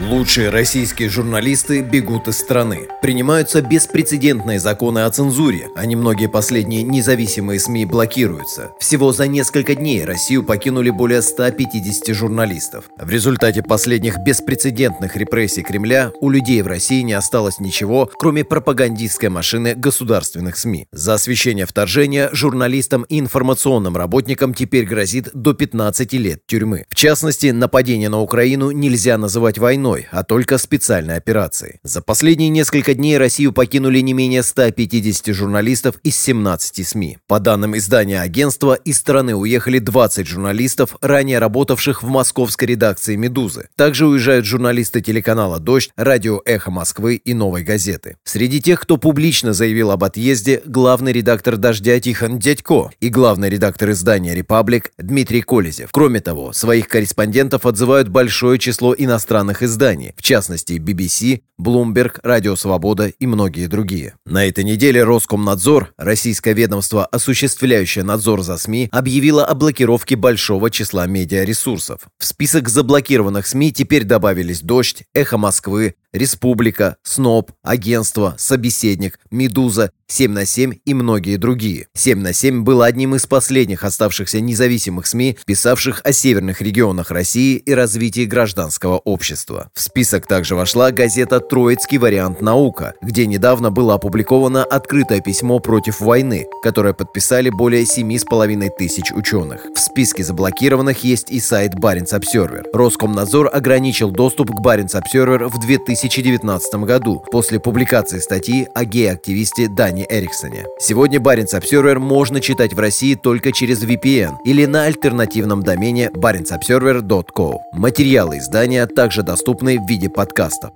Лучшие российские журналисты бегут из страны. Принимаются беспрецедентные законы о цензуре, а немногие последние независимые СМИ блокируются. Всего за несколько дней Россию покинули более 150 журналистов. В результате последних беспрецедентных репрессий Кремля у людей в России не осталось ничего, кроме пропагандистской машины государственных СМИ. За освещение вторжения журналистам и информационным работникам теперь грозит до 15 лет тюрьмы. В частности, нападение на Украину нельзя называть войной, войной, а только специальной операцией. За последние несколько дней Россию покинули не менее 150 журналистов из 17 СМИ. По данным издания агентства, из страны уехали 20 журналистов, ранее работавших в московской редакции «Медузы». Также уезжают журналисты телеканала «Дождь», радио «Эхо Москвы» и «Новой газеты». Среди тех, кто публично заявил об отъезде, главный редактор «Дождя» Тихон Дядько и главный редактор издания «Репаблик» Дмитрий Колезев. Кроме того, своих корреспондентов отзывают большое число иностранных изданий изданий, в частности BBC, Bloomberg, Радио Свобода и многие другие. На этой неделе Роскомнадзор, российское ведомство, осуществляющее надзор за СМИ, объявило о блокировке большого числа медиаресурсов. В список заблокированных СМИ теперь добавились «Дождь», «Эхо Москвы», «Республика», «СНОП», «Агентство», «Собеседник», «Медуза», «7 на 7» и многие другие. «7 на 7» было одним из последних оставшихся независимых СМИ, писавших о северных регионах России и развитии гражданского общества. В список также вошла газета «Троицкий вариант наука», где недавно было опубликовано открытое письмо против войны, которое подписали более 7,5 тысяч ученых. В списке заблокированных есть и сайт Баренц Обсервер. Роскомнадзор ограничил доступ к Баренц Обсервер в 2000 2019 году после публикации статьи о гей-активисте Дани Эриксоне. Сегодня Баренц Обсервер можно читать в России только через VPN или на альтернативном домене barentsobserver.co. Материалы издания также доступны в виде подкастов.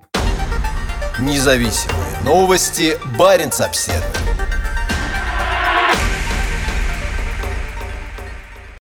Независимые новости Баренц Обсервер.